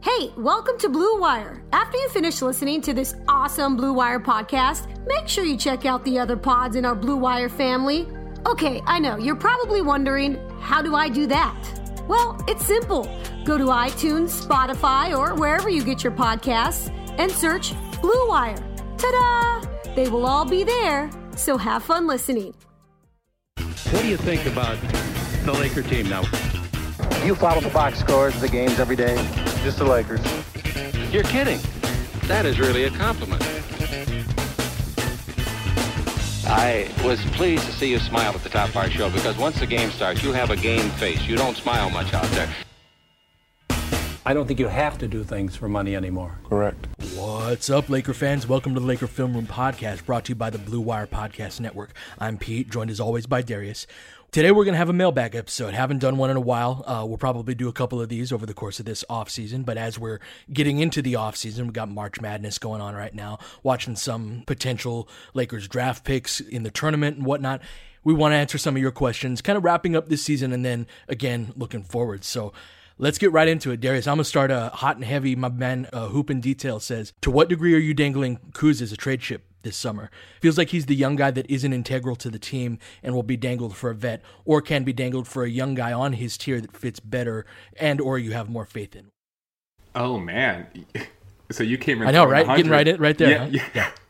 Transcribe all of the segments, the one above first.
Hey, welcome to Blue Wire. After you finish listening to this awesome Blue Wire podcast, make sure you check out the other pods in our Blue Wire family. Okay, I know, you're probably wondering, how do I do that? Well, it's simple. Go to iTunes, Spotify, or wherever you get your podcasts and search Blue Wire. Ta da! They will all be there, so have fun listening. What do you think about the Laker team now? You follow the box scores of the games every day? Just the Lakers. You're kidding. That is really a compliment. I was pleased to see you smile at the top of our show because once the game starts, you have a game face. You don't smile much out there. I don't think you have to do things for money anymore. Correct. What's up, Laker fans? Welcome to the Laker Film Room Podcast, brought to you by the Blue Wire Podcast Network. I'm Pete, joined as always by Darius. Today we're going to have a mailbag episode. Haven't done one in a while. Uh, we'll probably do a couple of these over the course of this off season. But as we're getting into the off season, we got March Madness going on right now. Watching some potential Lakers draft picks in the tournament and whatnot. We want to answer some of your questions, kind of wrapping up this season, and then again looking forward. So. Let's get right into it, Darius. I'm gonna start uh, hot and heavy. My man uh, Hoop in Detail says, "To what degree are you dangling Kuz as a trade chip this summer? Feels like he's the young guy that isn't integral to the team and will be dangled for a vet, or can be dangled for a young guy on his tier that fits better and or you have more faith in." Oh man, so you came. I know, right? Getting right it right there. Yeah, huh? yeah. yeah.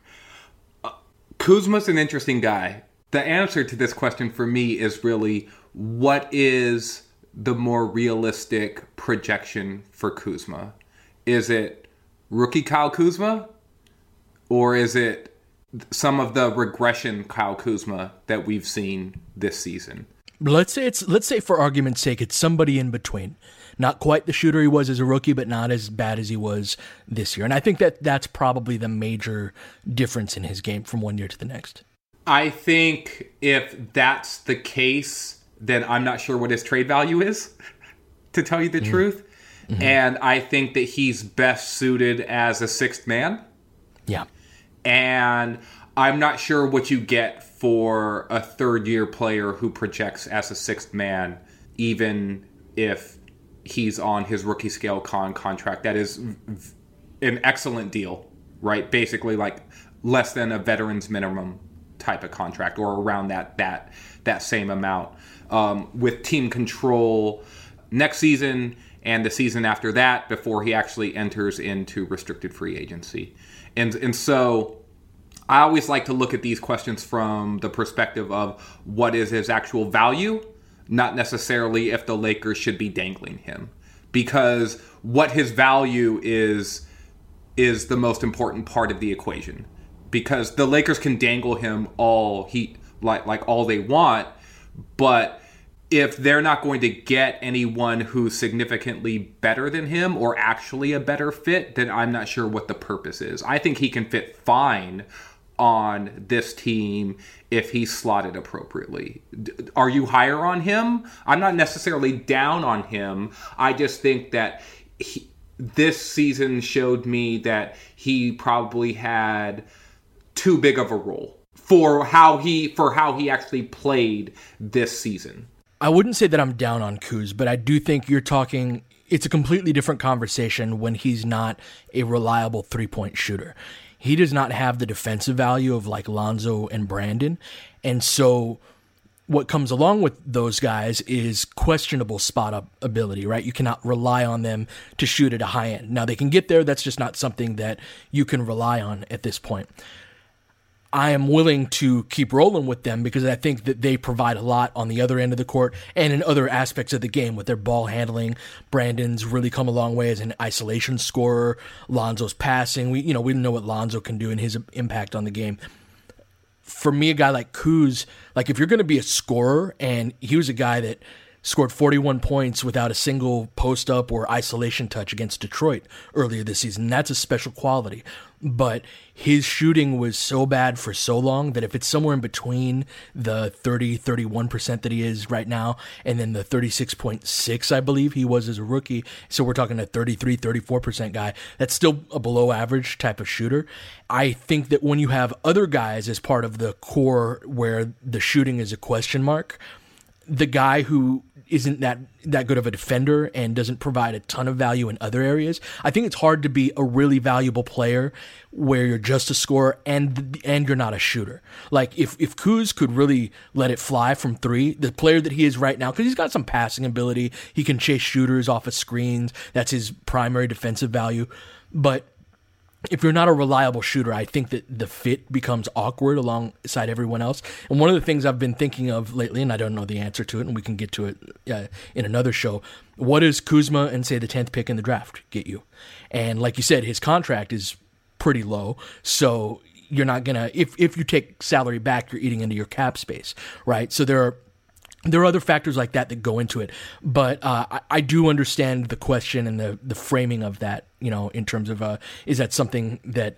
Uh, Kuzma's an interesting guy. The answer to this question for me is really what is the more realistic projection for Kuzma? Is it rookie Kyle Kuzma? Or is it some of the regression Kyle Kuzma that we've seen this season? Let's say it's let's say for argument's sake it's somebody in between. Not quite the shooter he was as a rookie, but not as bad as he was this year. And I think that that's probably the major difference in his game from one year to the next. I think if that's the case, then I'm not sure what his trade value is, to tell you the mm-hmm. truth. Mm-hmm. And I think that he's best suited as a sixth man. Yeah. And I'm not sure what you get for a third year player who projects as a sixth man, even if he's on his rookie scale con contract. That is an excellent deal, right? Basically, like less than a veteran's minimum type of contract, or around that that that same amount, um, with team control next season and the season after that before he actually enters into restricted free agency. And and so I always like to look at these questions from the perspective of what is his actual value, not necessarily if the Lakers should be dangling him. Because what his value is is the most important part of the equation. Because the Lakers can dangle him all he like like all they want, but if they're not going to get anyone who's significantly better than him or actually a better fit, then I'm not sure what the purpose is. I think he can fit fine on this team if he's slotted appropriately. Are you higher on him? I'm not necessarily down on him. I just think that he, this season showed me that he probably had too big of a role for how he for how he actually played this season. I wouldn't say that I'm down on Kuz, but I do think you're talking it's a completely different conversation when he's not a reliable three-point shooter he does not have the defensive value of like Lonzo and Brandon. And so what comes along with those guys is questionable spot up ability, right? You cannot rely on them to shoot at a high end. Now they can get there, that's just not something that you can rely on at this point. I am willing to keep rolling with them because I think that they provide a lot on the other end of the court and in other aspects of the game with their ball handling. Brandon's really come a long way as an isolation scorer. Lonzo's passing. We you know we know what Lonzo can do and his impact on the game. For me, a guy like Kuz, like if you're going to be a scorer, and he was a guy that scored 41 points without a single post up or isolation touch against Detroit earlier this season. That's a special quality. But his shooting was so bad for so long that if it's somewhere in between the 30, 31% that he is right now and then the 36.6, I believe he was as a rookie. So we're talking a 33, 34% guy. That's still a below average type of shooter. I think that when you have other guys as part of the core where the shooting is a question mark, the guy who isn't that that good of a defender and doesn't provide a ton of value in other areas. I think it's hard to be a really valuable player where you're just a scorer and and you're not a shooter. Like if if Kuz could really let it fly from three, the player that he is right now, because he's got some passing ability, he can chase shooters off of screens. That's his primary defensive value, but if you're not a reliable shooter, I think that the fit becomes awkward alongside everyone else. And one of the things I've been thinking of lately, and I don't know the answer to it, and we can get to it uh, in another show. What does Kuzma and say the tenth pick in the draft get you? And like you said, his contract is pretty low, so you're not gonna if if you take salary back, you're eating into your cap space, right? So there are there are other factors like that that go into it, but uh, I, I, do understand the question and the the framing of that. You know, in terms of uh, is that something that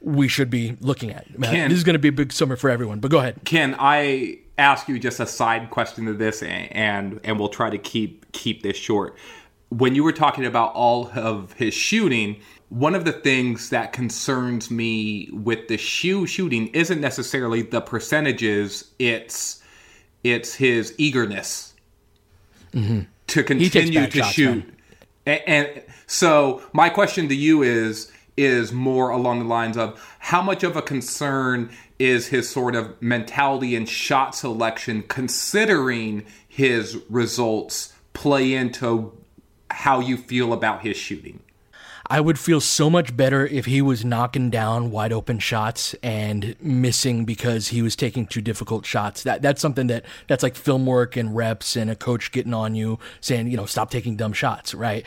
we should be looking at? Ken, this is going to be a big summer for everyone. But go ahead. Can I ask you just a side question to this, and and we'll try to keep keep this short. When you were talking about all of his shooting, one of the things that concerns me with the shoe shooting isn't necessarily the percentages; it's it's his eagerness mm-hmm. to continue to shots, shoot. And, and so my question to you is is more along the lines of how much of a concern is his sort of mentality and shot selection considering his results play into how you feel about his shooting I would feel so much better if he was knocking down wide open shots and missing because he was taking too difficult shots. That that's something that that's like film work and reps and a coach getting on you saying, you know, stop taking dumb shots, right?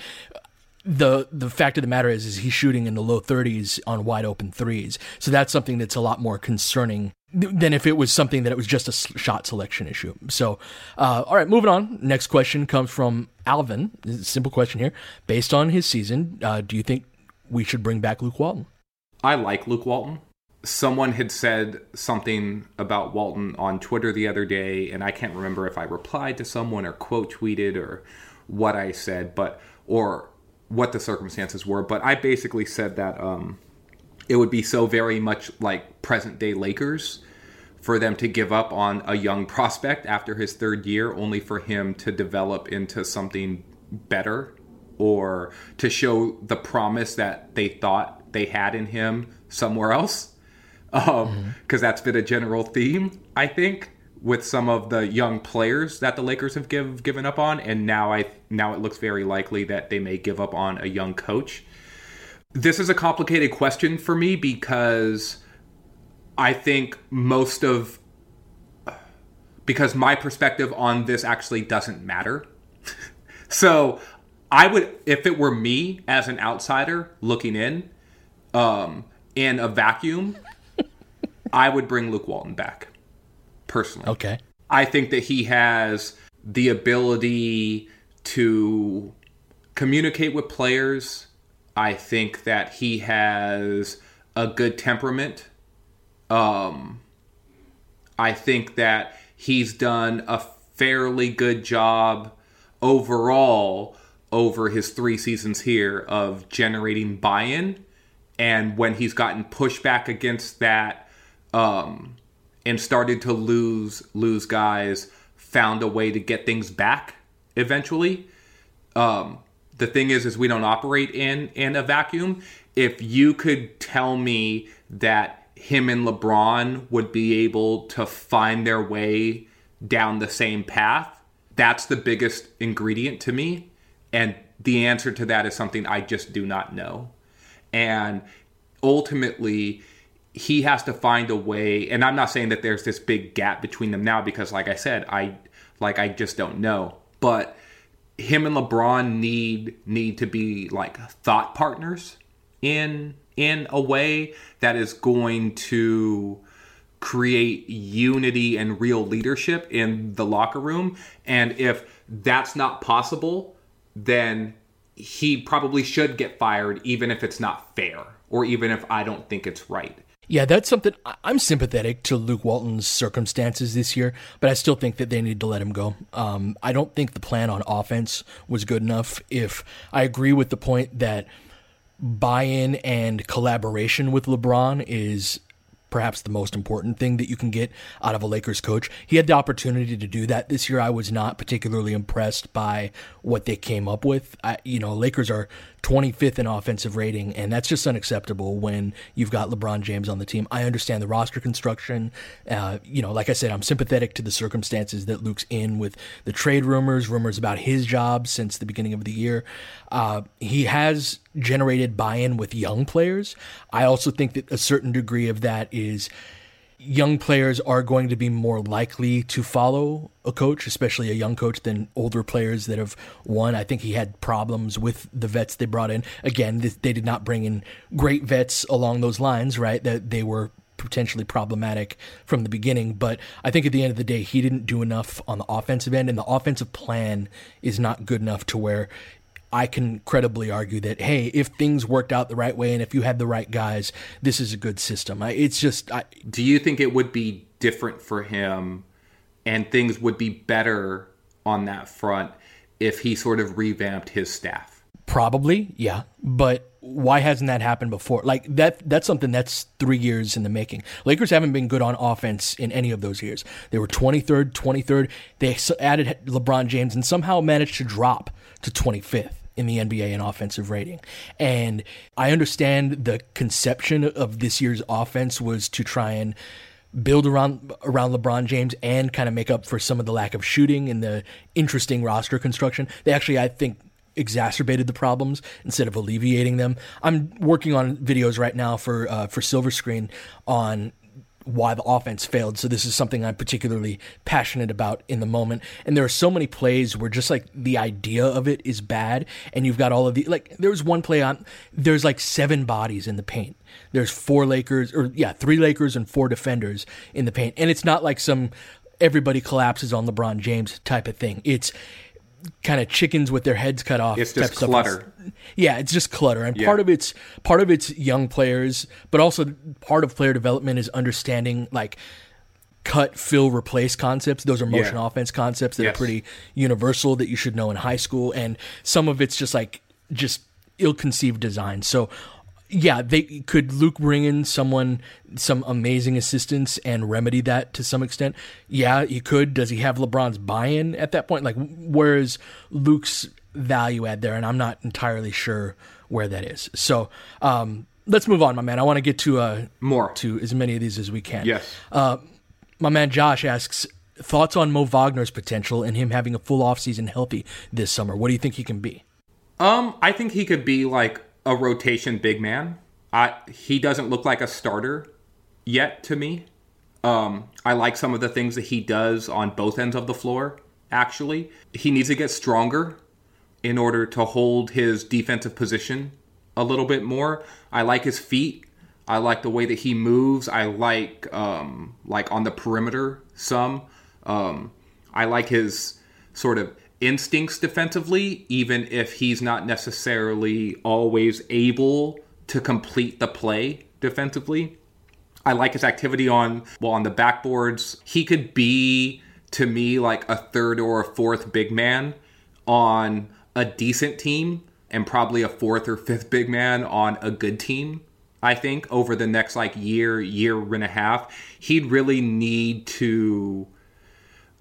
the the fact of the matter is is he's shooting in the low 30s on wide open threes. So that's something that's a lot more concerning than if it was something that it was just a shot selection issue. So, uh, all right, moving on. Next question comes from Alvin. Simple question here. Based on his season, uh, do you think we should bring back Luke Walton? I like Luke Walton. Someone had said something about Walton on Twitter the other day, and I can't remember if I replied to someone or quote tweeted or what I said, but or what the circumstances were. But I basically said that um, it would be so very much like present day Lakers for them to give up on a young prospect after his third year, only for him to develop into something better or to show the promise that they thought they had in him somewhere else. Because um, mm-hmm. that's been a general theme, I think, with some of the young players that the Lakers have give, given up on, and now I now it looks very likely that they may give up on a young coach this is a complicated question for me because I think most of because my perspective on this actually doesn't matter. so I would, if it were me as an outsider looking in, um, in a vacuum, I would bring Luke Walton back personally. Okay. I think that he has the ability to communicate with players. I think that he has a good temperament. Um, I think that he's done a fairly good job overall over his three seasons here of generating buy-in. And when he's gotten pushback against that um, and started to lose lose guys found a way to get things back eventually. Um, the thing is is we don't operate in in a vacuum. If you could tell me that him and lebron would be able to find their way down the same path that's the biggest ingredient to me. And the answer to that is something i just do not know. And ultimately he has to find a way and i'm not saying that there's this big gap between them now because like i said i like i just don't know. But him and lebron need need to be like thought partners in in a way that is going to create unity and real leadership in the locker room and if that's not possible then he probably should get fired even if it's not fair or even if I don't think it's right. Yeah, that's something I'm sympathetic to Luke Walton's circumstances this year, but I still think that they need to let him go. Um, I don't think the plan on offense was good enough. If I agree with the point that buy in and collaboration with LeBron is perhaps the most important thing that you can get out of a Lakers coach. He had the opportunity to do that this year. I was not particularly impressed by what they came up with. I, you know, Lakers are 25th in offensive rating, and that's just unacceptable when you've got LeBron James on the team. I understand the roster construction. Uh, you know, like I said, I'm sympathetic to the circumstances that Luke's in with the trade rumors, rumors about his job since the beginning of the year. Uh, he has generated buy in with young players. I also think that a certain degree of that is young players are going to be more likely to follow a coach, especially a young coach, than older players that have won. I think he had problems with the vets they brought in. Again, they did not bring in great vets along those lines, right? That they were potentially problematic from the beginning. But I think at the end of the day, he didn't do enough on the offensive end, and the offensive plan is not good enough to where I can credibly argue that hey, if things worked out the right way and if you had the right guys, this is a good system. It's just. I, Do you think it would be different for him, and things would be better on that front if he sort of revamped his staff? Probably, yeah. But why hasn't that happened before? Like that that's something that's 3 years in the making. Lakers haven't been good on offense in any of those years. They were 23rd, 23rd. They added LeBron James and somehow managed to drop to 25th in the NBA in offensive rating. And I understand the conception of this year's offense was to try and build around around LeBron James and kind of make up for some of the lack of shooting and the interesting roster construction. They actually I think exacerbated the problems instead of alleviating them. I'm working on videos right now for uh, for Silver Screen on why the offense failed. So this is something I'm particularly passionate about in the moment. And there are so many plays where just like the idea of it is bad, and you've got all of the like. There was one play on. There's like seven bodies in the paint. There's four Lakers, or yeah, three Lakers and four defenders in the paint, and it's not like some everybody collapses on LeBron James type of thing. It's kind of chickens with their heads cut off. It's just clutter. Yeah, it's just clutter, and yeah. part of it's part of it's young players, but also part of player development is understanding like cut, fill, replace concepts. Those are motion yeah. offense concepts that yes. are pretty universal that you should know in high school, and some of it's just like just ill-conceived design. So yeah, they could Luke bring in someone, some amazing assistance and remedy that to some extent. Yeah, he could. Does he have LeBron's buy-in at that point? Like, where is Luke's value add there? And I'm not entirely sure where that is. So, um, let's move on, my man. I want to get to uh, more to as many of these as we can. Yes. Uh, my man Josh asks thoughts on Mo Wagner's potential and him having a full offseason healthy this summer. What do you think he can be? Um, I think he could be like a rotation big man. I he doesn't look like a starter yet to me. Um, I like some of the things that he does on both ends of the floor. Actually, he needs to get stronger in order to hold his defensive position a little bit more. I like his feet. I like the way that he moves. I like um, like on the perimeter some. Um, I like his sort of instincts defensively, even if he's not necessarily always able to complete the play defensively. I like his activity on well on the backboards. He could be to me like a third or a fourth big man on a decent team and probably a fourth or fifth big man on a good team. I think over the next like year, year and a half, he'd really need to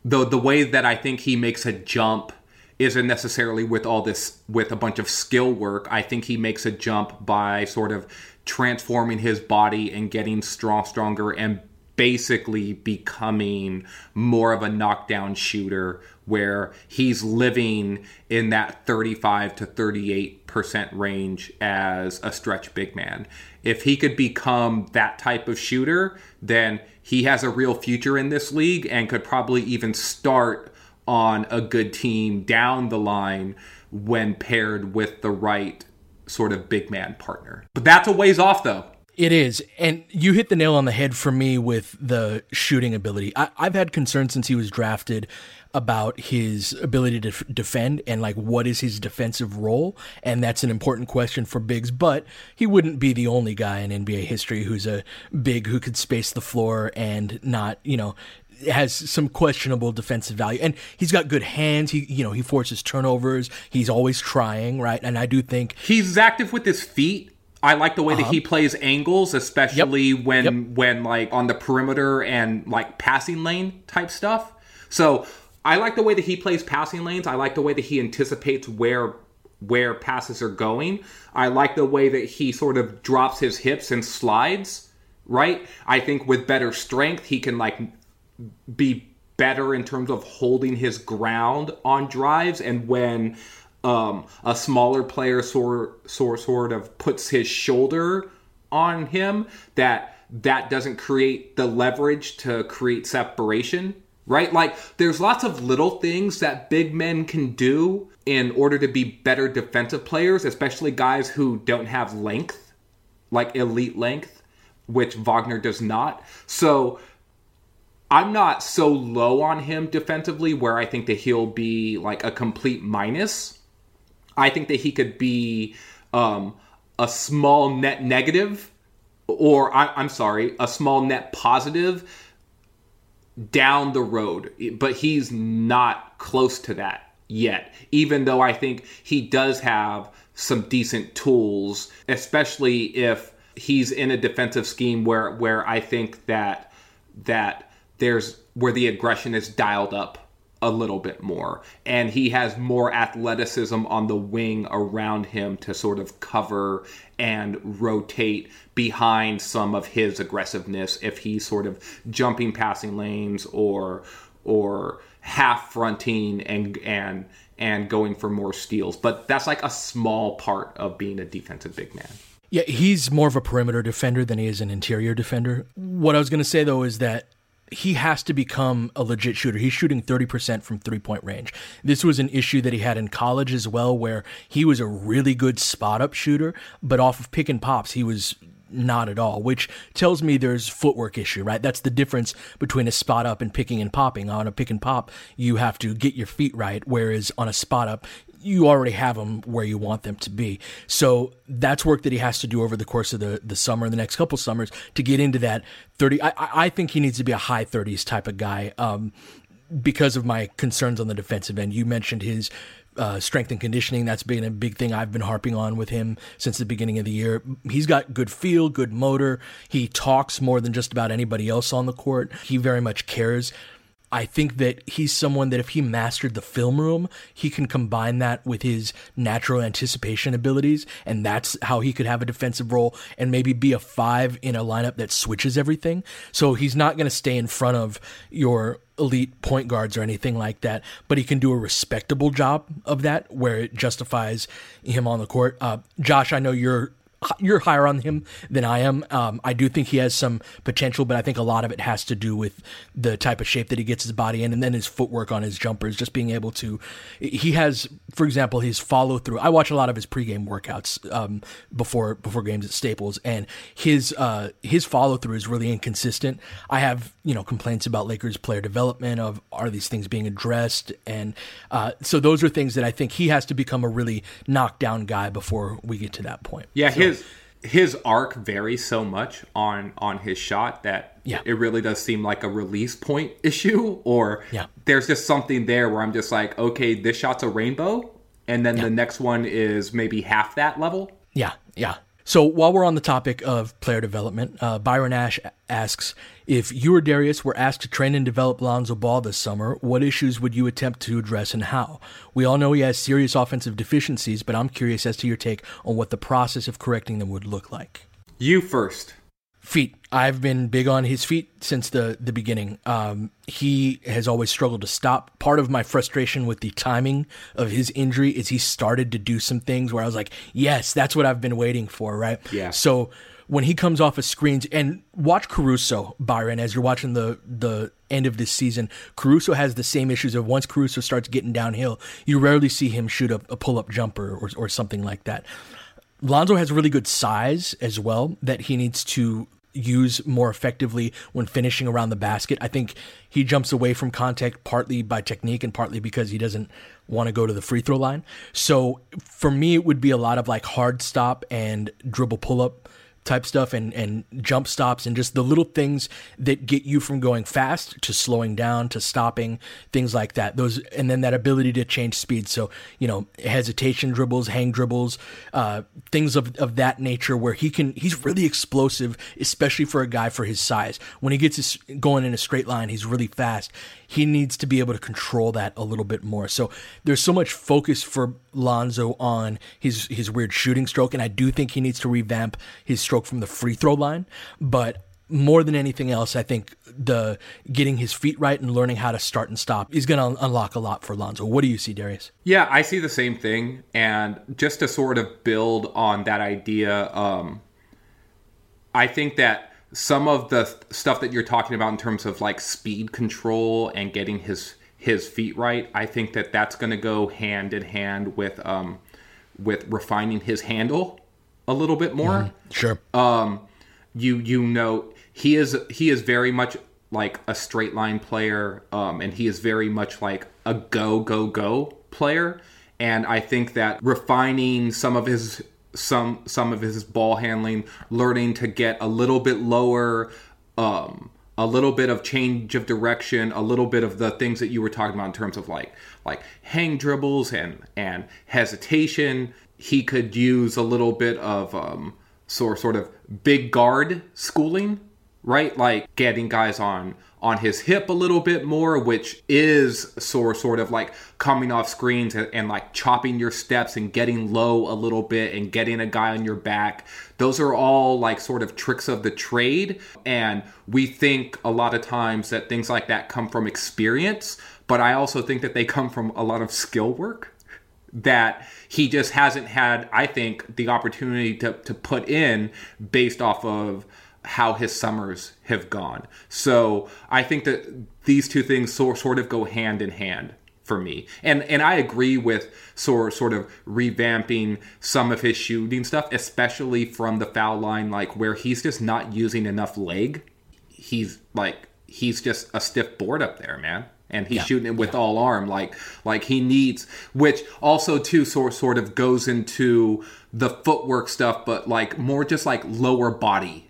the the way that I think he makes a jump isn't necessarily with all this with a bunch of skill work. I think he makes a jump by sort of transforming his body and getting strong stronger and basically becoming more of a knockdown shooter where he's living in that 35 to 38% range as a stretch big man. If he could become that type of shooter, then he has a real future in this league and could probably even start on a good team down the line when paired with the right sort of big man partner. But that's a ways off though. It is. And you hit the nail on the head for me with the shooting ability. I, have had concerns since he was drafted about his ability to f- defend and like what is his defensive role. And that's an important question for bigs, but he wouldn't be the only guy in NBA history who's a big who could space the floor and not, you know, has some questionable defensive value and he's got good hands he you know he forces turnovers he's always trying right and i do think he's active with his feet I like the way uh-huh. that he plays angles, especially yep. when yep. when like on the perimeter and like passing lane type stuff. So I like the way that he plays passing lanes. I like the way that he anticipates where where passes are going. I like the way that he sort of drops his hips and slides, right? I think with better strength, he can like be better in terms of holding his ground on drives and when um, a smaller player sort, sort sort of puts his shoulder on him that that doesn't create the leverage to create separation right? Like there's lots of little things that big men can do in order to be better defensive players especially guys who don't have length like elite length which Wagner does not. So I'm not so low on him defensively where I think that he'll be like a complete minus I think that he could be um, a small net negative, or I, am sorry, a small net positive down the road. But he's not close to that yet, even though I think he does have some decent tools, especially if he's in a defensive scheme where where I think that that there's where the aggression is dialed up a little bit more. And he has more athleticism on the wing around him to sort of cover and rotate behind some of his aggressiveness if he's sort of jumping passing lanes or or half fronting and and and going for more steals. But that's like a small part of being a defensive big man. Yeah, he's more of a perimeter defender than he is an interior defender. What I was going to say though is that he has to become a legit shooter. He's shooting 30% from three point range. This was an issue that he had in college as well, where he was a really good spot up shooter, but off of pick and pops, he was not at all, which tells me there's footwork issue, right? That's the difference between a spot up and picking and popping. On a pick and pop, you have to get your feet right, whereas on a spot up, you already have them where you want them to be. So that's work that he has to do over the course of the, the summer, the next couple summers to get into that 30. I, I think he needs to be a high 30s type of guy um, because of my concerns on the defensive end. You mentioned his uh, strength and conditioning. That's been a big thing I've been harping on with him since the beginning of the year. He's got good feel, good motor. He talks more than just about anybody else on the court. He very much cares. I think that he's someone that if he mastered the film room, he can combine that with his natural anticipation abilities, and that's how he could have a defensive role and maybe be a five in a lineup that switches everything. So he's not going to stay in front of your elite point guards or anything like that, but he can do a respectable job of that where it justifies him on the court. Uh, Josh, I know you're you're higher on him than I am. Um, I do think he has some potential, but I think a lot of it has to do with the type of shape that he gets his body in, and then his footwork on his jumpers. Just being able to, he has, for example, his follow through. I watch a lot of his pregame workouts um, before before games at Staples, and his uh, his follow through is really inconsistent. I have you know complaints about Lakers player development of are these things being addressed, and uh, so those are things that I think he has to become a really knockdown guy before we get to that point. Yeah, so, his his arc varies so much on on his shot that yeah. it really does seem like a release point issue or yeah. there's just something there where I'm just like, okay, this shot's a rainbow and then yeah. the next one is maybe half that level. Yeah, yeah. So while we're on the topic of player development, uh, Byron Ash asks if you or Darius were asked to train and develop Lonzo Ball this summer, what issues would you attempt to address and how? We all know he has serious offensive deficiencies, but I'm curious as to your take on what the process of correcting them would look like. You first feet. I've been big on his feet since the the beginning. Um, he has always struggled to stop. Part of my frustration with the timing of his injury is he started to do some things where I was like, "Yes, that's what I've been waiting for." Right? Yeah. So when he comes off of screens and watch Caruso, Byron, as you're watching the the end of this season, Caruso has the same issues of once Caruso starts getting downhill, you rarely see him shoot a, a pull up jumper or or something like that. Lonzo has really good size as well that he needs to use more effectively when finishing around the basket. I think he jumps away from contact partly by technique and partly because he doesn't want to go to the free throw line. So for me, it would be a lot of like hard stop and dribble pull up type stuff and, and jump stops and just the little things that get you from going fast to slowing down to stopping things like that. Those and then that ability to change speed. So you know hesitation dribbles hang dribbles uh, things of, of that nature where he can he's really explosive especially for a guy for his size. When he gets his, going in a straight line he's really fast. He needs to be able to control that a little bit more. So there's so much focus for Lonzo on his his weird shooting stroke, and I do think he needs to revamp his stroke from the free throw line. But more than anything else, I think the getting his feet right and learning how to start and stop is going to unlock a lot for Lonzo. What do you see, Darius? Yeah, I see the same thing. And just to sort of build on that idea, um, I think that some of the stuff that you're talking about in terms of like speed control and getting his his feet right, I think that that's going to go hand in hand with um with refining his handle a little bit more. Mm, sure. Um you you know he is he is very much like a straight line player um and he is very much like a go go go player and I think that refining some of his some some of his ball handling, learning to get a little bit lower, um, a little bit of change of direction, a little bit of the things that you were talking about in terms of like like hang dribbles and and hesitation. He could use a little bit of um, sort sort of big guard schooling, right? Like getting guys on on his hip a little bit more, which is sort sort of like coming off screens and, and, like chopping your steps and getting low a little bit and getting a guy on your back. Those are all like sort of tricks of the trade. And we think a lot of times that things like that come from experience, but I also think that they come from a lot of skill work that he just hasn't had, I think, the opportunity to, to put in based off of how his summers have gone. So I think that these two things sort sort of go hand in hand for me. And and I agree with sort sort of revamping some of his shooting stuff, especially from the foul line, like where he's just not using enough leg. He's like he's just a stiff board up there, man. And he's yeah. shooting it with yeah. all arm, like like he needs, which also too sort sort of goes into the footwork stuff, but like more just like lower body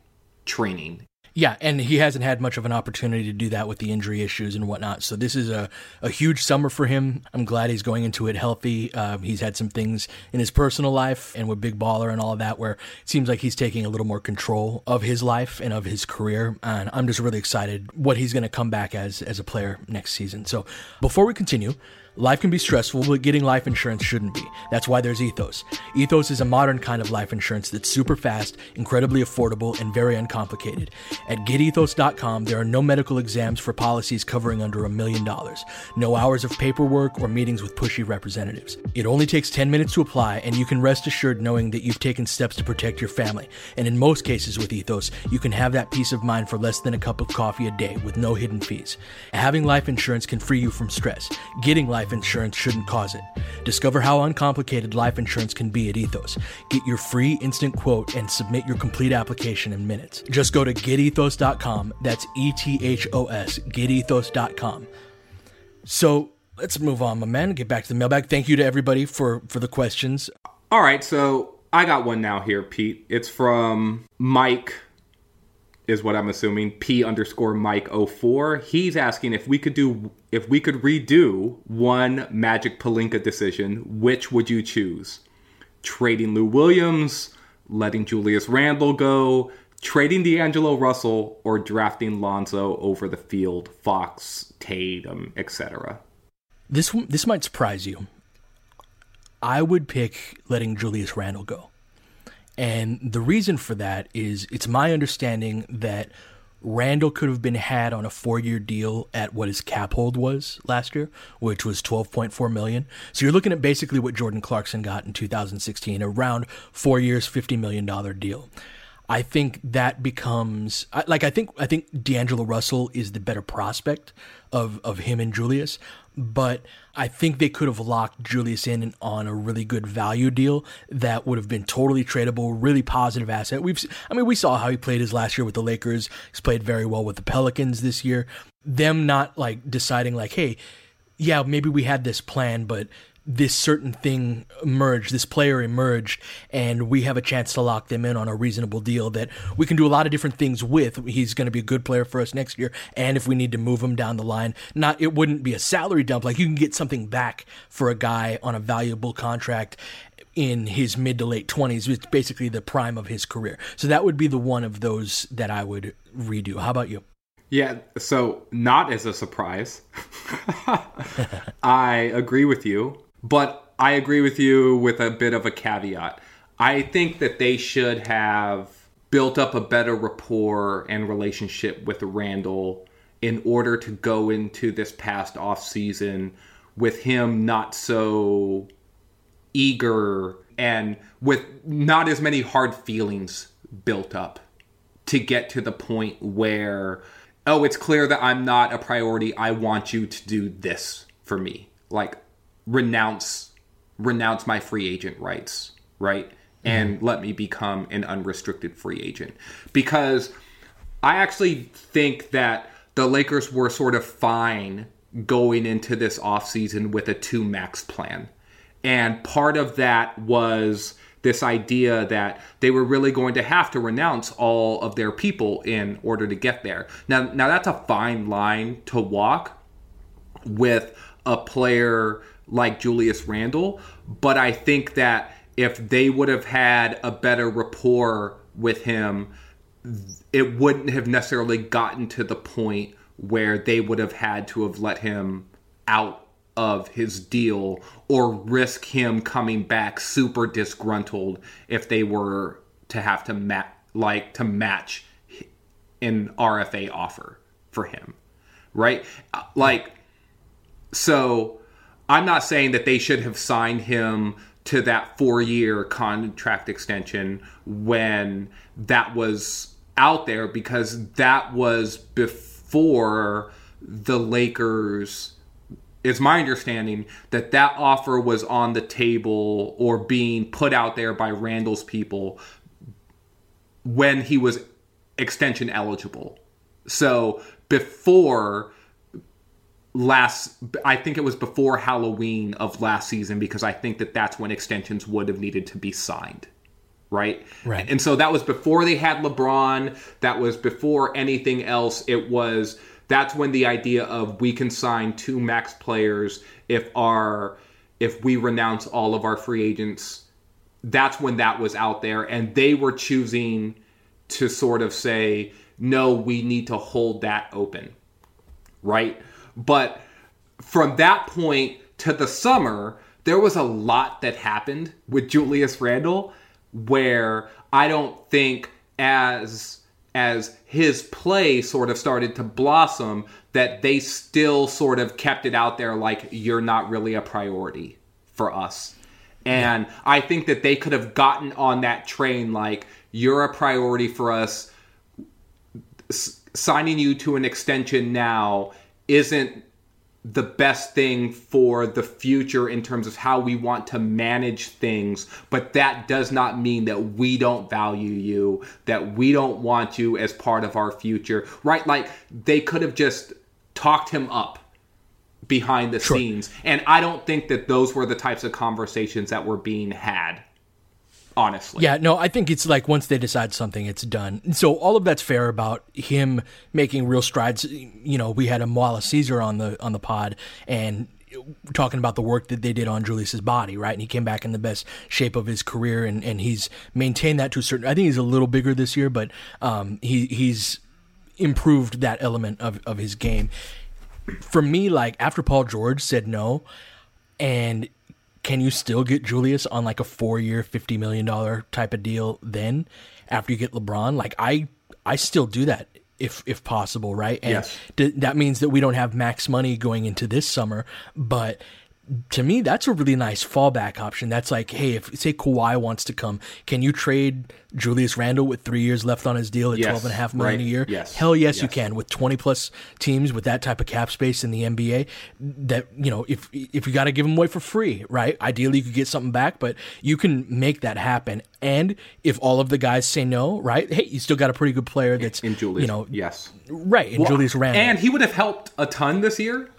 training. Yeah, and he hasn't had much of an opportunity to do that with the injury issues and whatnot. So this is a, a huge summer for him. I'm glad he's going into it healthy. Uh, he's had some things in his personal life and with Big Baller and all of that where it seems like he's taking a little more control of his life and of his career. And I'm just really excited what he's going to come back as as a player next season. So before we continue, Life can be stressful, but getting life insurance shouldn't be. That's why there's Ethos. Ethos is a modern kind of life insurance that's super fast, incredibly affordable, and very uncomplicated. At getethos.com, there are no medical exams for policies covering under a million dollars, no hours of paperwork or meetings with pushy representatives. It only takes 10 minutes to apply, and you can rest assured knowing that you've taken steps to protect your family. And in most cases with Ethos, you can have that peace of mind for less than a cup of coffee a day with no hidden fees. Having life insurance can free you from stress. Getting life insurance shouldn't cause it. Discover how uncomplicated life insurance can be at Ethos. Get your free instant quote and submit your complete application in minutes. Just go to getethos.com. That's E T H O S, getethos.com. So let's move on, my man. Get back to the mailbag. Thank you to everybody for for the questions. All right, so I got one now here, Pete. It's from Mike, is what I'm assuming. P underscore Mike 04. He's asking if we could do if we could redo one Magic Pelinka decision, which would you choose? Trading Lou Williams, letting Julius Randle go, trading D'Angelo Russell, or drafting Lonzo over the field, Fox, Tatum, etc. This this might surprise you. I would pick letting Julius Randle go. And the reason for that is it's my understanding that Randle could have been had on a four-year deal at what his cap hold was last year, which was 12.4 million. So you're looking at basically what Jordan Clarkson got in 2016, around four years, 50 million dollar deal. I think that becomes like I think I think D'Angelo Russell is the better prospect of of him and Julius, but I think they could have locked Julius in on a really good value deal that would have been totally tradable, really positive asset. We've I mean we saw how he played his last year with the Lakers. He's played very well with the Pelicans this year. Them not like deciding like, hey, yeah, maybe we had this plan, but this certain thing emerged, this player emerged, and we have a chance to lock them in on a reasonable deal that we can do a lot of different things with. He's going to be a good player for us next year, and if we need to move him down the line, not it wouldn't be a salary dump. Like you can get something back for a guy on a valuable contract in his mid to late twenties. It's basically the prime of his career. So that would be the one of those that I would redo. How about you? Yeah, so not as a surprise. I agree with you. But I agree with you with a bit of a caveat. I think that they should have built up a better rapport and relationship with Randle in order to go into this past off season with him not so eager and with not as many hard feelings built up to get to the point where oh it's clear that I'm not a priority I want you to do this for me like renounce renounce my free agent rights, right? Mm-hmm. And let me become an unrestricted free agent. Because I actually think that the Lakers were sort of fine going into this offseason with a two max plan. And part of that was this idea that they were really going to have to renounce all of their people in order to get there. Now now that's a fine line to walk with a player like Julius Randle, but I think that if they would have had a better rapport with him, it wouldn't have necessarily gotten to the point where they would have had to have let him out of his deal or risk him coming back super disgruntled if they were to have to ma- like to match an RFA offer for him. Right? Like so I'm not saying that they should have signed him to that four year contract extension when that was out there because that was before the Lakers. It's my understanding that that offer was on the table or being put out there by Randle's people when he was extension eligible. So before last i think it was before halloween of last season because i think that that's when extensions would have needed to be signed right? Right. And so that was before they had lebron. That was before anything else. It was that's when the idea of we can sign two max players if our if we renounce all of our free agents. That's when that was out there. And they were choosing to sort of say no we need to hold that open right but from that point to the summer, there was a lot that happened with Julius Randle where I don't think as as his play sort of started to blossom that they still sort of kept it out there like you're not really a priority for us. And yeah. I think that they could have gotten on that train like you're a priority for us. S- signing you to an extension now isn't the best thing for the future in terms of how we want to manage things, but that does not mean that we don't value you, that we don't want you as part of our future, right? Like they could have just talked him up behind the sure. scenes, and I don't think that those were the types of conversations that were being had honestly. Yeah, no, I think it's like once they decide something, it's done. So all of that's fair about him making real strides. You know, we had a Moala Caesar on the on the pod and talking about the work that they did on Julius's body, right? And he came back in the best shape of his career, and, and he's maintained that to a certain. I think he's a little bigger this year, but um, he he's improved that element of of his game. For me, like after Paul George said no, and can you still get Julius on like a four year, fifty million dollar type of deal then after you get LeBron? Like I I still do that if if possible, right? And yes. d- that means that we don't have max money going into this summer, but to me, that's a really nice fallback option. That's like, hey, if say Kawhi wants to come, can you trade Julius Randle with three years left on his deal at yes, twelve and a half million right. a year? Yes. Hell yes, yes, you can. With twenty plus teams with that type of cap space in the NBA, that you know, if if you got to give them away for free, right? Ideally, you could get something back, but you can make that happen. And if all of the guys say no, right? Hey, you still got a pretty good player that's in Julius. You know, yes, right in well, Julius Randle, and he would have helped a ton this year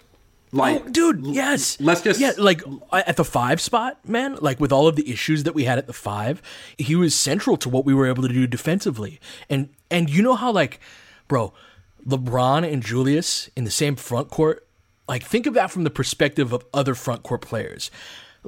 like, oh, dude, yes. Let's just yeah, like at the five spot, man. Like with all of the issues that we had at the five, he was central to what we were able to do defensively. And and you know how like, bro, LeBron and Julius in the same front court. Like think of that from the perspective of other front court players.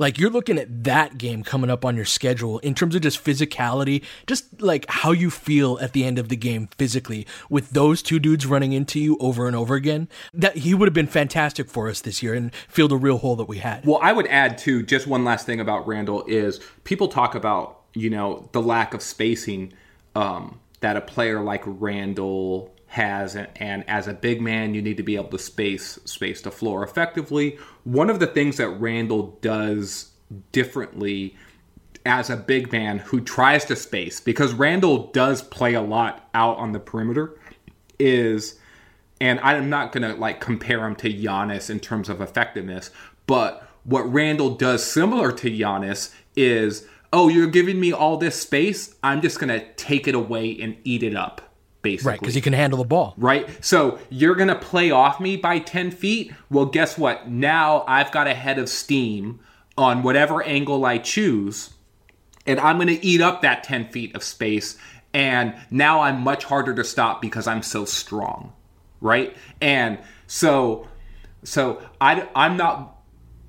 Like you're looking at that game coming up on your schedule in terms of just physicality, just like how you feel at the end of the game physically with those two dudes running into you over and over again. That he would have been fantastic for us this year and filled a real hole that we had. Well, I would add to just one last thing about Randle is people talk about, you know, the lack of spacing um, that a player like Randle has and as a big man you need to be able to space space the floor effectively. One of the things that Randle does differently as a big man who tries to space because Randle does play a lot out on the perimeter is and I'm not to like compare him to Giannis in terms of effectiveness but what Randle does similar to Giannis is oh you're giving me all this space? I'm just to take it away and eat it up basically. Right, because he can handle the ball. Right. So you're going to play off me by 10 feet? Well, guess what? Now I've got a head of steam on whatever angle I choose, and I'm going to eat up that 10 feet of space. And now I'm much harder to stop because I'm so strong. Right. And so, so I, I'm not.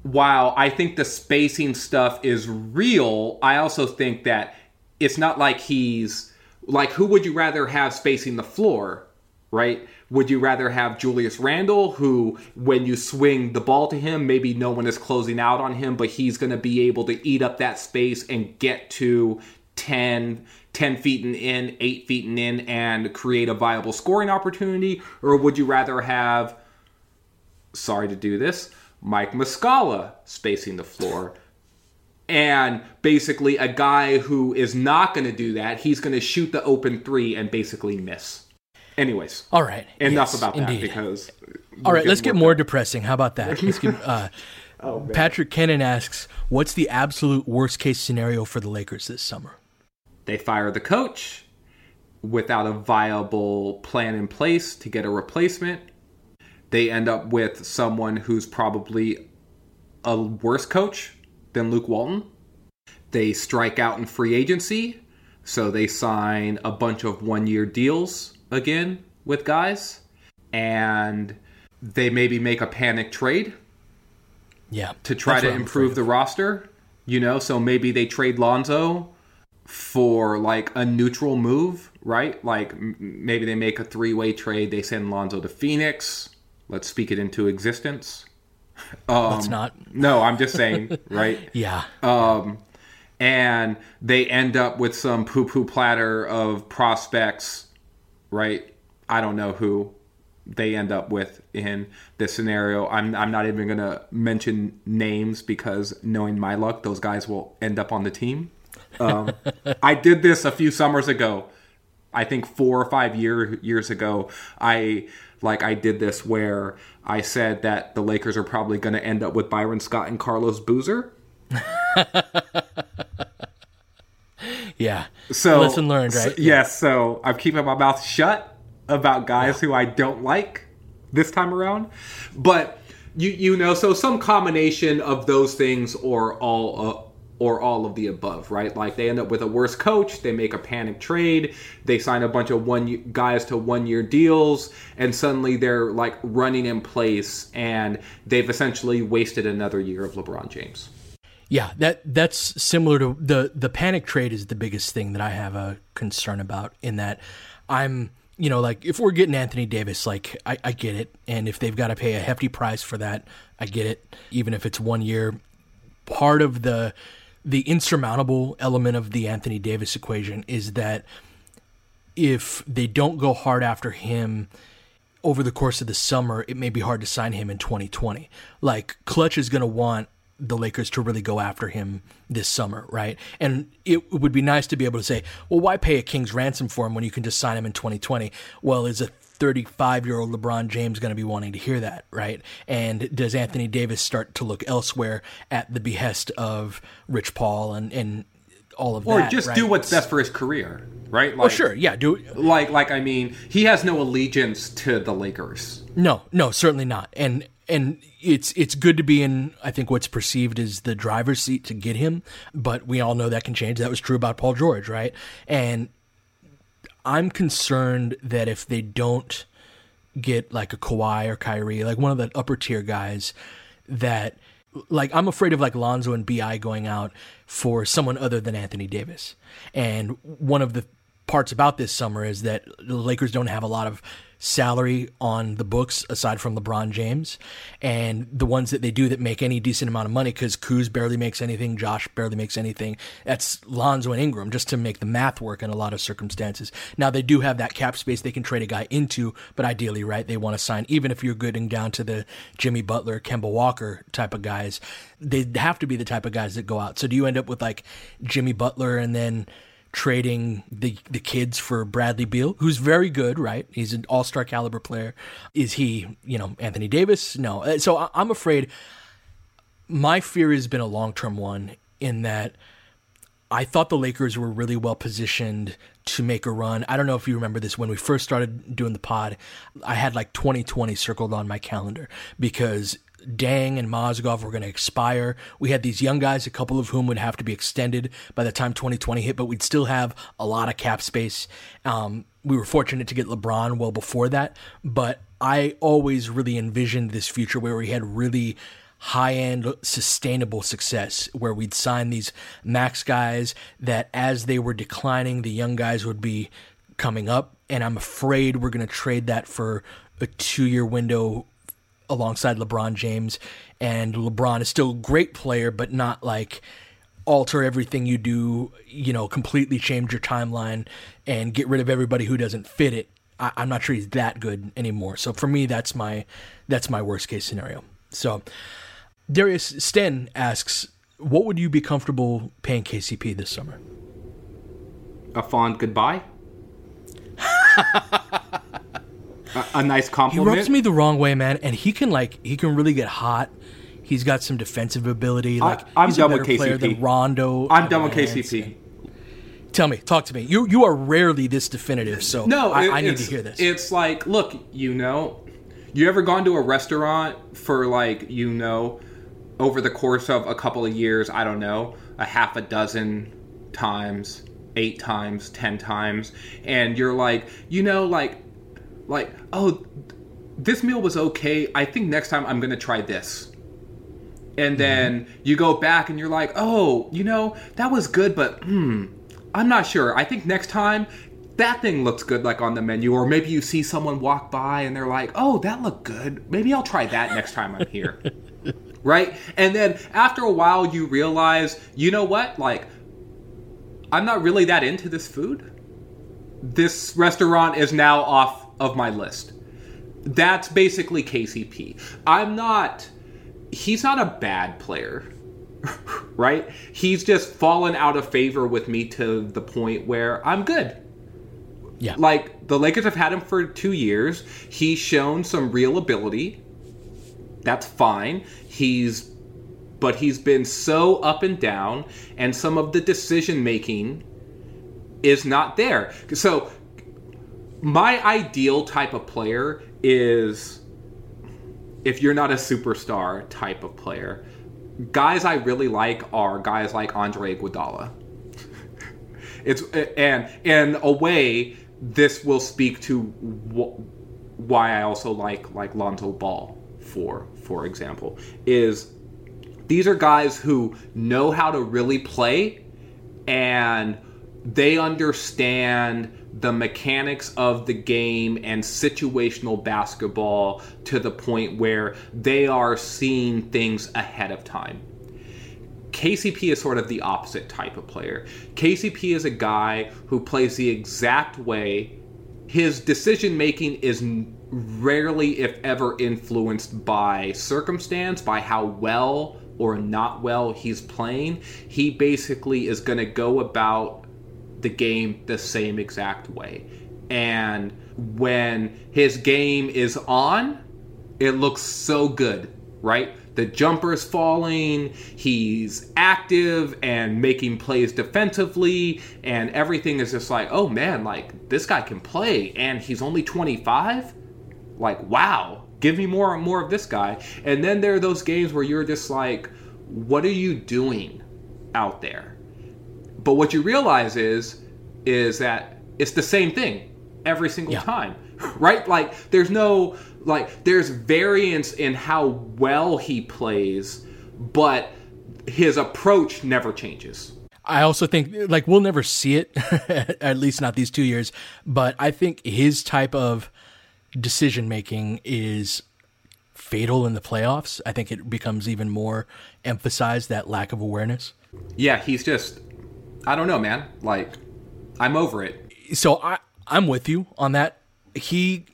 While I think the spacing stuff is real, I also think that it's not like he's like who would you rather have spacing the floor right? Would you rather have Julius Randle who when you swing the ball to him maybe no one is closing out on him but he's going to be able to eat up that space and get to 10 10 feet and in 8 feet and in and create a viable scoring opportunity? Or would you rather have sorry to do this Mike Muscala spacing the floor and basically a guy who is not going to do that he's going to shoot the open three and basically miss. Anyways all right. enough yes, about indeed. that because all right let's get more depressing. How about that? Let's get, uh, oh, patrick kennan asks what's the absolute worst case scenario for the lakers this summer? They fire the coach without a viable plan in place to get a replacement. They end up with someone who's probably a worse coach than Luke Walton. They strike out in free agency, so they sign a bunch of one year deals again with guys, and they maybe make a panic trade. Yeah. To try to improve the roster, you know, so maybe they trade Lonzo for like a neutral move, right? Like m- maybe they make a three way trade. They send Lonzo to Phoenix. Let's speak it into existence. Um, Let's not. No, I'm just saying, right? Yeah. Um, and they end up with some poo poo platter of prospects, right? I don't know who they end up with in this scenario. I'm, I'm not even going to mention names because knowing my luck, those guys will end up on the team. Um, I did this a few summers ago. I think four or five year, years ago, I like I did this where I said that the Lakers are probably going to end up with Byron Scott and Carlos Boozer. yeah. So lesson learned, right? So, yes. So I'm keeping my mouth shut about guys who I don't like this time around, but you you know, so some combination of those things or all. Uh, Or all of the above, right? Like they end up with a worse coach, they make a panic trade, they sign a bunch of one guys to one year deals, and suddenly they're like running in place, and they've essentially wasted another year of LeBron James. Yeah, that that's similar to the the panic trade is the biggest thing that I have a concern about. In that, I'm you know like if we're getting Anthony Davis, like I, I get it, and if they've got to pay a hefty price for that, I get it. Even if it's one year, part of the the insurmountable element of the Anthony Davis equation is that if they don't go hard after him over the course of the summer, it may be hard to sign him in 2020. Like Klutch is going to want the Lakers to really go after him this summer, right? And it would be nice to be able to say, well, why pay a king's ransom for him when you can just sign him in 2020? Well, is a 35 year old LeBron James going to be wanting to hear that, right? And does Anthony Davis start to look elsewhere at the behest of Rich Paul and, and all of or that? Or just right? do what's best for his career, right? Oh, like, oh, sure, yeah. Do like like I mean, he has no allegiance to the Lakers. No, no, certainly not. And and it's it's good to be in I think what's perceived as the driver's seat to get him, but we all know that can change. That was true about Paul George, right? And I'm concerned that if they don't get like a Kawhi or Kyrie, like one of the upper tier guys, that like I'm afraid of like Lonzo and Bi going out for someone other than Anthony Davis. And one of the parts about this summer is that the Lakers don't have a lot of salary on the books aside from LeBron James, and the ones that they do that make any decent amount of money because Kuz barely makes anything, Josh barely makes anything. That's Lonzo and Ingram just to make the math work in a lot of circumstances. Now they do have that cap space they can trade a guy into, but ideally, right, they want to sign even if you're getting down to the Jimmy Butler, Kemba Walker type of guys. They have to be the type of guys that go out. So do you end up with like Jimmy Butler and then trading the the kids for Bradley Beal, who's very good, right? He's an all star caliber player. Is he, you know, Anthony Davis? No. Uh, so I'm afraid. My fear has been a long term one in that I thought the Lakers were really well positioned to make a run. I don't know if you remember this when we first started doing the pod. I had like 2020 circled on my calendar because Deng and Mozgov were going to expire. We had these young guys, a couple of whom would have to be extended by the time 2020 hit, but we'd still have a lot of cap space. Um, we were fortunate to get LeBron well before that, but I always really envisioned this future where we had really high end sustainable success where we'd sign these max guys that as they were declining, the young guys would be coming up. And I'm afraid we're going to trade that for a two year window alongside LeBron James. And LeBron is still a great player, but not like alter everything you do, you know, completely change your timeline and get rid of everybody who doesn't fit it. I, am not sure he's that good anymore. So for me, that's my that's my worst case scenario. So Darius Sten asks, what would you be comfortable paying KCP this summer? A fond goodbye. a, a, nice compliment. He rubs me the wrong way, man, and he can like he can really get hot. He's got some defensive ability. Like I, am he's done a with KCP. player than Rondo. I'm done with KCP. Tell me, talk to me. You you are rarely this definitive, so no, I, it, I need to hear this. It's like, look, you know, you ever gone to a restaurant for like, you know, over the course of a couple of years, I don't know, a half a dozen times, eight times, ten times, and you're like, you know, like, like, oh, this meal was okay. I think next time I'm gonna try this. And then mm-hmm. you go back and you're like, oh, you know, that was good, but hmm, I'm not sure. I think next time that thing looks good like on the menu or maybe you see someone walk by and they're like oh that looked good maybe i'll try that next time i'm here right? And then after a while, you realize, you know what? Like, I'm not really that into this food. This restaurant is now off of my list. That's basically KCP. I'm not. He's not a bad player, right? He's just fallen out of favor with me to the point where I'm good. Yeah. Like, the Lakers have had him for two years. He's shown some real ability. That's fine. He's. But he's been so up and down, and some of the decision making is not there. So, my ideal type of player is if you're not a superstar type of player, guys I really like are guys like Andre Iguodala. it's and in a way, this will speak to wh- why I also like like Lonzo Ball for for example is these are guys who know how to really play and they understand the mechanics of the game and situational basketball to the point where they are seeing things ahead of time. KCP is sort of the opposite type of player. KCP is a guy who plays the exact way. His decision making is rarely, if ever, influenced by circumstance, by how well or not well he's playing. He basically is going to go about the game the same exact way. And when his game is on, it looks so good, right? The jumper is falling, he's active and making plays defensively, and everything is just like, oh man, like this guy can play, and he's only 25? Like, wow, give me more and more of this guy. And then there are those games where you're just like, what are you doing out there? But what you realize is is that it's the same thing every single yeah. time. Right? Like there's no like there's variance in how well he plays, but his approach never changes. I also think like we'll never see it at least not these 2 years, but I think his type of decision making is fatal in the playoffs. I think it becomes even more emphasized that lack of awareness. Yeah, he's just I don't know, man. Like I'm over it. So I I'm with you on that. He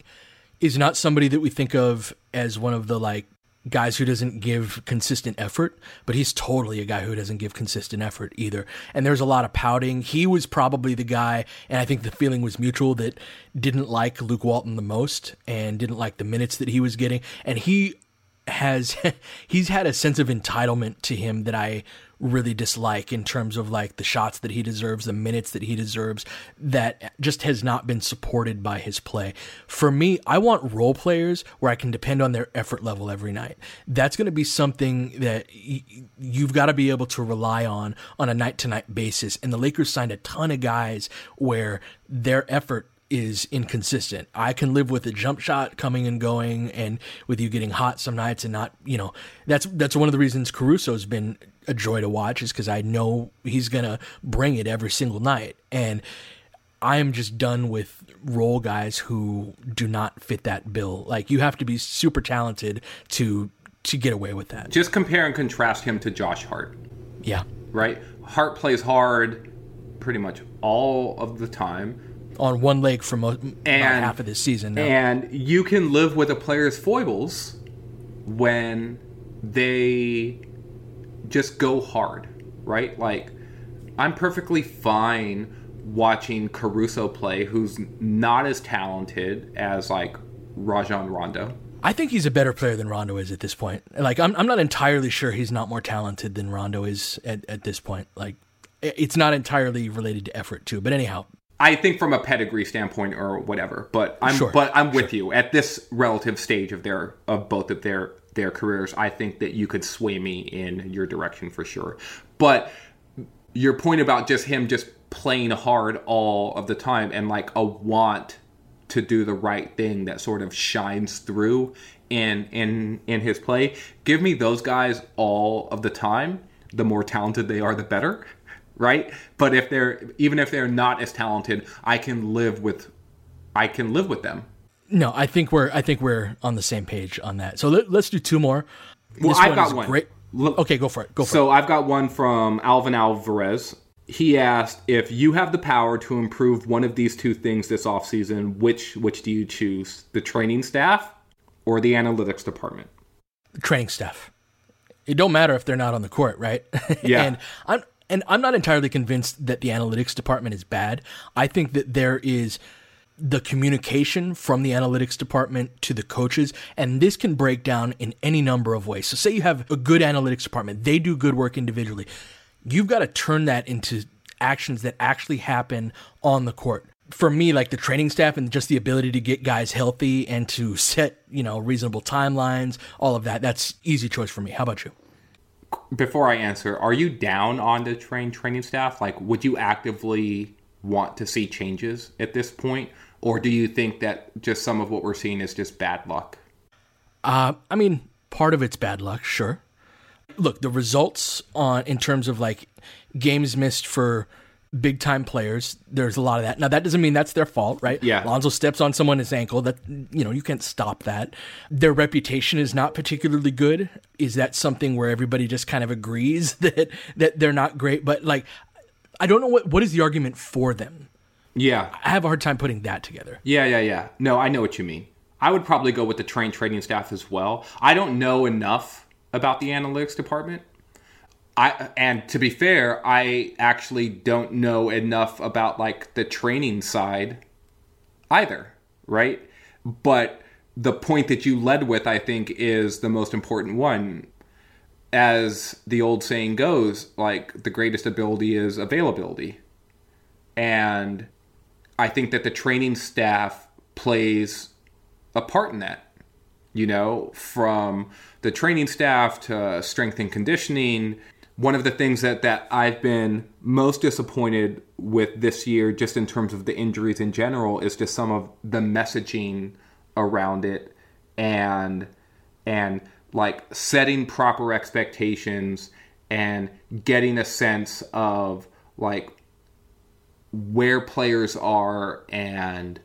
is not somebody that we think of as one of the like guys who doesn't give consistent effort, but he's totally a guy who doesn't give consistent effort either. And there's a lot of pouting. He was probably the guy, and I think the feeling was mutual that didn't like Luke Walton the most and didn't like the minutes that he was getting. And he has he's had a sense of entitlement to him that I really dislike in terms of like the shots that he deserves, the minutes that he deserves, that just has not been supported by his play. For me, I want role players where I can depend on their effort level every night. That's going to be something that you've got to be able to rely on on a night to night basis. And the Lakers signed a ton of guys where their effort is inconsistent. I can live with a jump shot coming and going and with you getting hot some nights and not, you know, that's that's one of the reasons Caruso's been a joy to watch is cuz I know he's going to bring it every single night. And I am just done with role guys who do not fit that bill. Like you have to be super talented to to get away with that. Just compare and contrast him to Josh Hart. Yeah. Right? Hart plays hard pretty much all of the time on one leg for most, and, half of this season. Now. And you can live with a player's foibles when they just go hard, right? Like, I'm perfectly fine watching Caruso play, who's not as talented as like Rajon Rondo. I think he's a better player than Rondo is at this point. Like, I'm, I'm not entirely sure he's not more talented than Rondo is at, at this point. Like, it's not entirely related to effort too. But anyhow, I think from a pedigree standpoint or whatever, but I'm sure. but I'm with sure. you at this relative stage of their of both of their their careers. I think that you could sway me in your direction for sure. But your point about just him just playing hard all of the time and like a want to do the right thing that sort of shines through in in in his play. Give me those guys all of the time. The more talented they are, the better right? But if they're even if they're not as talented, I can live with I can live with them. No, I think we're I think we're on the same page on that. So let, us do two more. Well, This I've one got one. Great. Look- Okay, go for it. Go for it. So I've got one from Alvin Alvarez. He asked if you have the power to improve one of these two things this offseason, which which do you choose? The training staff or the analytics department? Training staff. It don't matter if they're not on the court, right? Yeah. and I'm and I'm not entirely convinced that the analytics department is bad. I think that there is the communication from the analytics department to the coaches, and this can break down in any number of ways. So, say you have a good analytics department, they do good work individually. You've got to turn that into actions that actually happen on the court. For me, like the training staff and just the ability to get guys healthy and to set, you know, reasonable timelines, all of that, that's easy choice for me. How about you? Before I answer, are you down on the train training staff? Like, would you actively want to see changes at this point, or do you think that just some of what we're seeing is just bad luck? Uh, I mean, part of it's bad luck, sure. Look, the results on in terms of like games missed for big time players, there's a lot of that. Now that doesn't mean that's their fault, right? Yeah. Lonzo steps on someone's ankle. That you know, you can't stop that. Their reputation is not particularly good. Is that something where everybody just kind of agrees that that they're not great? But like I don't know what what is the argument for them? Yeah, I have a hard time putting that together. Yeah, yeah, yeah. No, I know what you mean. I would probably go with the train training staff as well. I don't know enough about the analytics department. I and to be fair, I actually don't know enough about like the training side either, right? But the point that you led with, I think, is the most important one. As the old saying goes, like the greatest ability is availability. And I think that the training staff plays a part in that. You know, from the training staff to strength and conditioning. One of the things that, that I've been most disappointed with this year, just in terms of the injuries in general, is just some of the messaging around it and and like setting proper expectations and getting a sense of like where players are and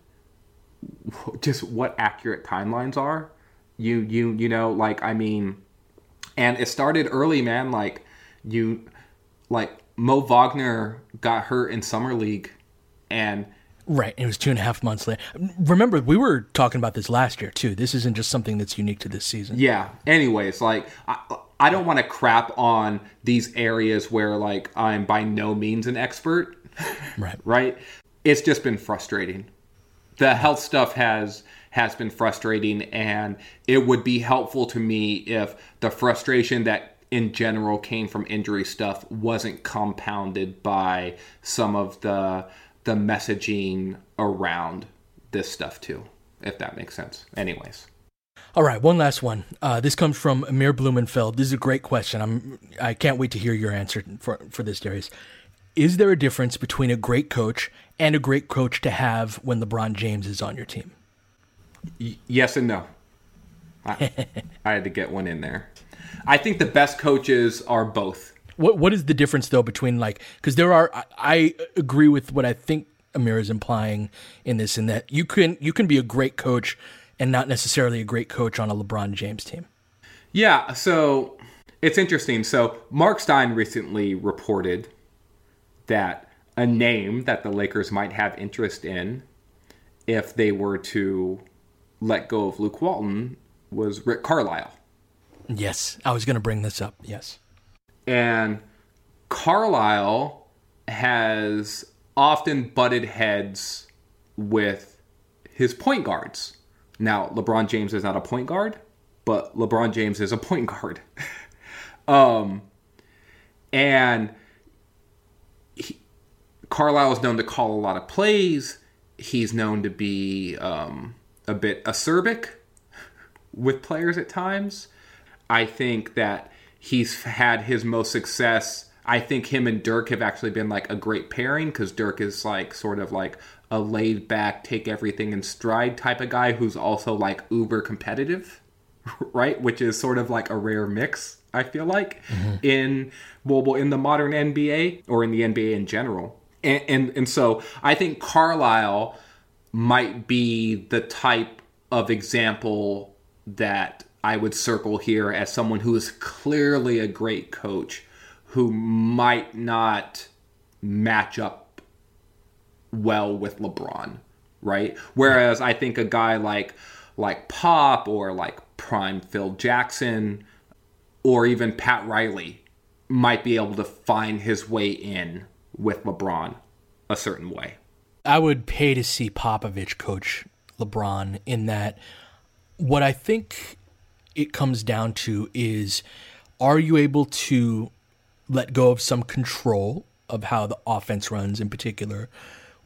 just what accurate timelines are. You you you know like i mean and it started early man like you like mo wagner got hurt in summer league and Right. It was two and a half months later. Remember, we were talking about this last year, too. This isn't just something that's unique to this season. yeah anyways like i, I don't want to crap on these areas where like i'm by no means an expert Right. right it's just been frustrating the health stuff has has been frustrating and it would be helpful to me if the frustration that in general came from injury stuff wasn't compounded by some of the the messaging around this stuff too if that makes sense anyways All right, one last one. Uh, this comes from Amir Blumenfeld. This is a great question. I'm I can't wait to hear your answer for for this, Darius. Is there a difference between a great coach and a great coach to have when LeBron James is on your team? Y- yes and no. I, I had to get one in there. I think the best coaches are both. What what is the difference though between like because there are I, I agree with what I think Amir is implying in this in that you can you can be a great coach and not necessarily a great coach on a LeBron James team. Yeah, so it's interesting. So Mark Stein recently reported that a name that the Lakers might have interest in if they were to let go of Luke Walton was Rick Carlisle. Yes, I was going to bring this up. Yes. And Carlisle has often butted heads with his point guards. Now, LeBron James is not a point guard, but LeBron James is a point guard. um, and he, Carlisle is known to call a lot of plays. He's known to be um, a bit acerbic with players at times. I think that he's had his most success. I think him and Dirk have actually been like a great pairing because Dirk is like sort of like a laid back, take everything in stride type of guy who's also like uber competitive, right? Which is sort of like a rare mix, I feel like, mm-hmm. in well, well, in the modern NBA or in the NBA in general. And, and and so I think Carlisle might be the type of example that I would circle here as someone who is clearly a great coach who might not match up well with LeBron, right? Whereas I think a guy like like Pop or like prime Phil Jackson or even Pat Riley might be able to find his way in with LeBron a certain way. I would pay to see Popovich coach LeBron in that what I think it comes down to is are you able to let go of some control of how the offense runs in particular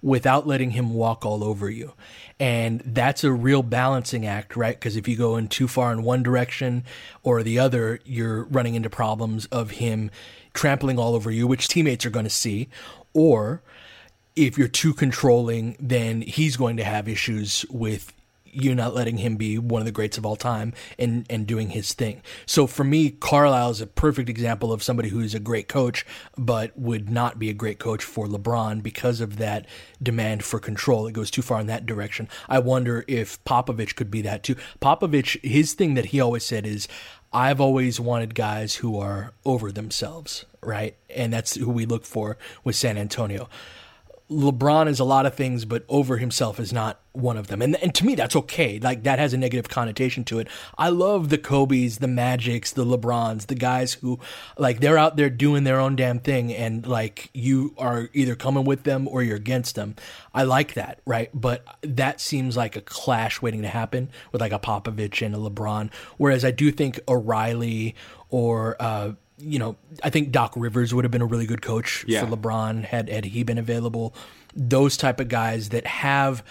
without letting him walk all over you. And that's a real balancing act, right? Because if you go in too far in one direction or the other, you're running into problems of him trampling all over you, which teammates are going to see, or if you're too controlling, then he's going to have issues with you not letting him be one of the greats of all time and and doing his thing. So for me, Carlisle is a perfect example of somebody who's a great coach, but would not be a great coach for LeBron because of that demand for control. It goes too far in that direction. I wonder if Popovich could be that too. Popovich, his thing that he always said is, I've always wanted guys who are over themselves, right? And that's who we look for with San Antonio. LeBron is a lot of things, but over himself is not one of them. And and to me, that's okay. Like that has a negative connotation to it. I love the Kobe's, the Magics, the LeBrons, the guys who like they're out there doing their own damn thing, and like you are either coming with them or you're against them. I like that, right? But that seems like a clash waiting to happen with like a Popovich and a LeBron. Whereas I do think a Riley or uh, you know, I think Doc Rivers would have been a really good coach yeah. for LeBron had had he been available. Those type of guys that have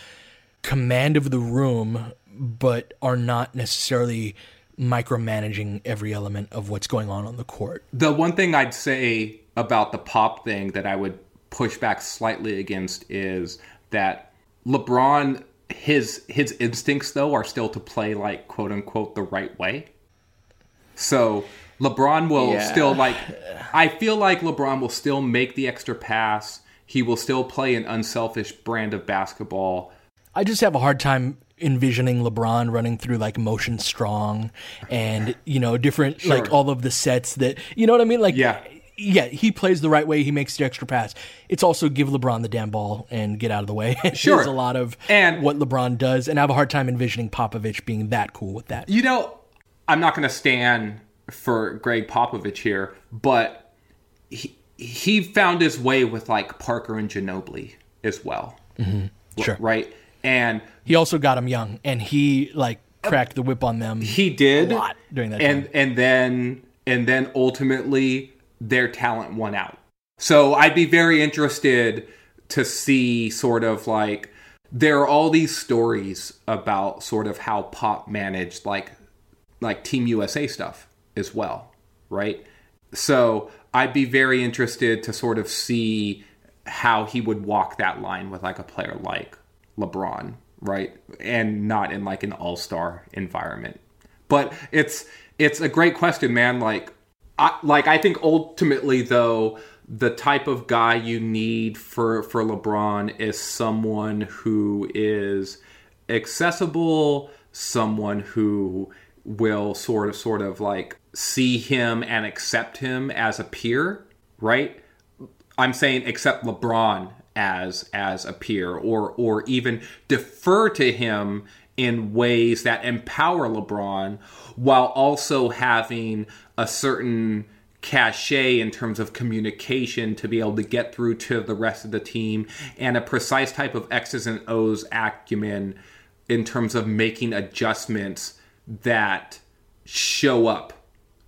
command of the room, but are not necessarily micromanaging every element of what's going on on the court. The one thing I'd say about the pop thing that I would push back slightly against is that LeBron his his instincts though are still to play like quote unquote the right way. So LeBron will yeah. still like. I feel like LeBron will still make the extra pass. He will still play an unselfish brand of basketball. I just have a hard time envisioning LeBron running through like motion strong and you know different sure. like all of the sets that you know what I mean like yeah yeah he plays the right way he makes the extra pass it's also give LeBron the damn ball and get out of the way sure there's a lot of and what LeBron does and I have a hard time envisioning Popovich being that cool with that you know I'm not going to stand for Gregg Popovich here, but he he found his way with like Parker and Ginobili as well. Mm-hmm. Sure. Right. And he also got him young and he like cracked the whip on them. He did a lot during that and, time. And then and then ultimately their talent won out. So I'd be very interested to see sort of like there are all these stories about sort of how Pop managed like like Team USA stuff as well, right? So I'd be very interested to sort of see how he would walk that line with like a player like LeBron, right? And not in like an all-star environment. But it's it's a great question, man. Like I like I think ultimately though the type of guy you need for for LeBron is someone who is accessible, someone who will sort of sort of like see him and accept him as a peer, right? I'm saying accept LeBron as as a peer or or even defer to him in ways that empower LeBron while also having a certain cachet in terms of communication to be able to get through to the rest of the team and a precise type of X's and O's acumen in terms of making adjustments that show up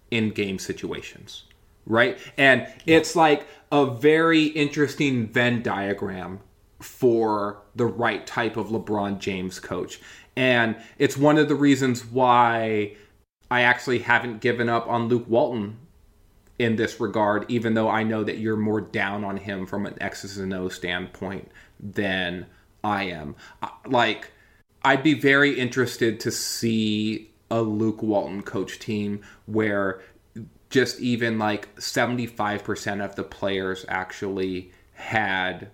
in game situations, right? And it's like a very interesting Venn diagram for the right type of LeBron James coach. And it's one of the reasons why I actually haven't given up on Luke Walton in this regard, even though I know that you're more down on him from an X's and O standpoint than I am. Like, I'd be very interested to see a Luke Walton coach team where just even like 75% of the players actually had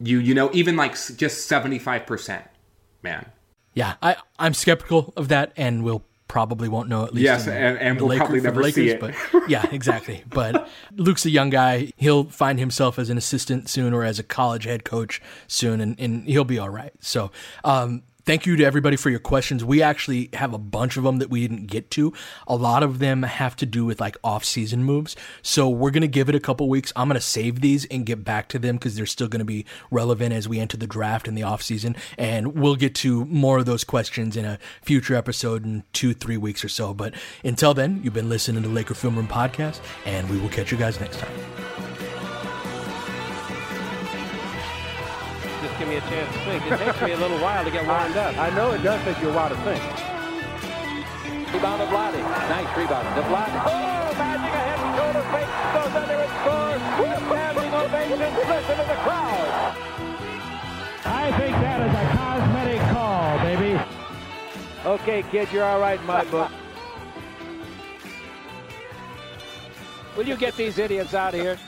you you know even like just 75% man yeah i i'm skeptical of that and we'll probably won't know at least. Yes, in- and- and we'll probably for the see Lakers, it. But yeah, exactly. But Luke's a young guy. He'll find himself as an assistant soon or as a college head coach soon, and, and he'll be all right. So, um, Thank you to everybody for your questions. We actually have a bunch of them that we didn't get to. A lot of them have to do with like off-season moves. So we're going to give it a couple weeks. I'm going to save these and get back to them because they're still going to be relevant as we enter the draft and the off-season. And we'll get to more of those questions in a future episode in two, three weeks or so. But until then, you've been listening to Laker Film Room Podcast, and we will catch you guys next time. Just give me a chance to think. It takes me a little while to get warmed up. I know it does take you a while to think. Rebound to Vlade. Nice rebound to Vlade. Oh, magic a head and shoulder fake. Goes under and scores. Standing ovation. Listen to the crowd. I think that is a cosmetic call, baby. Okay, kid, you're all right in my book. Will you get these idiots out of here?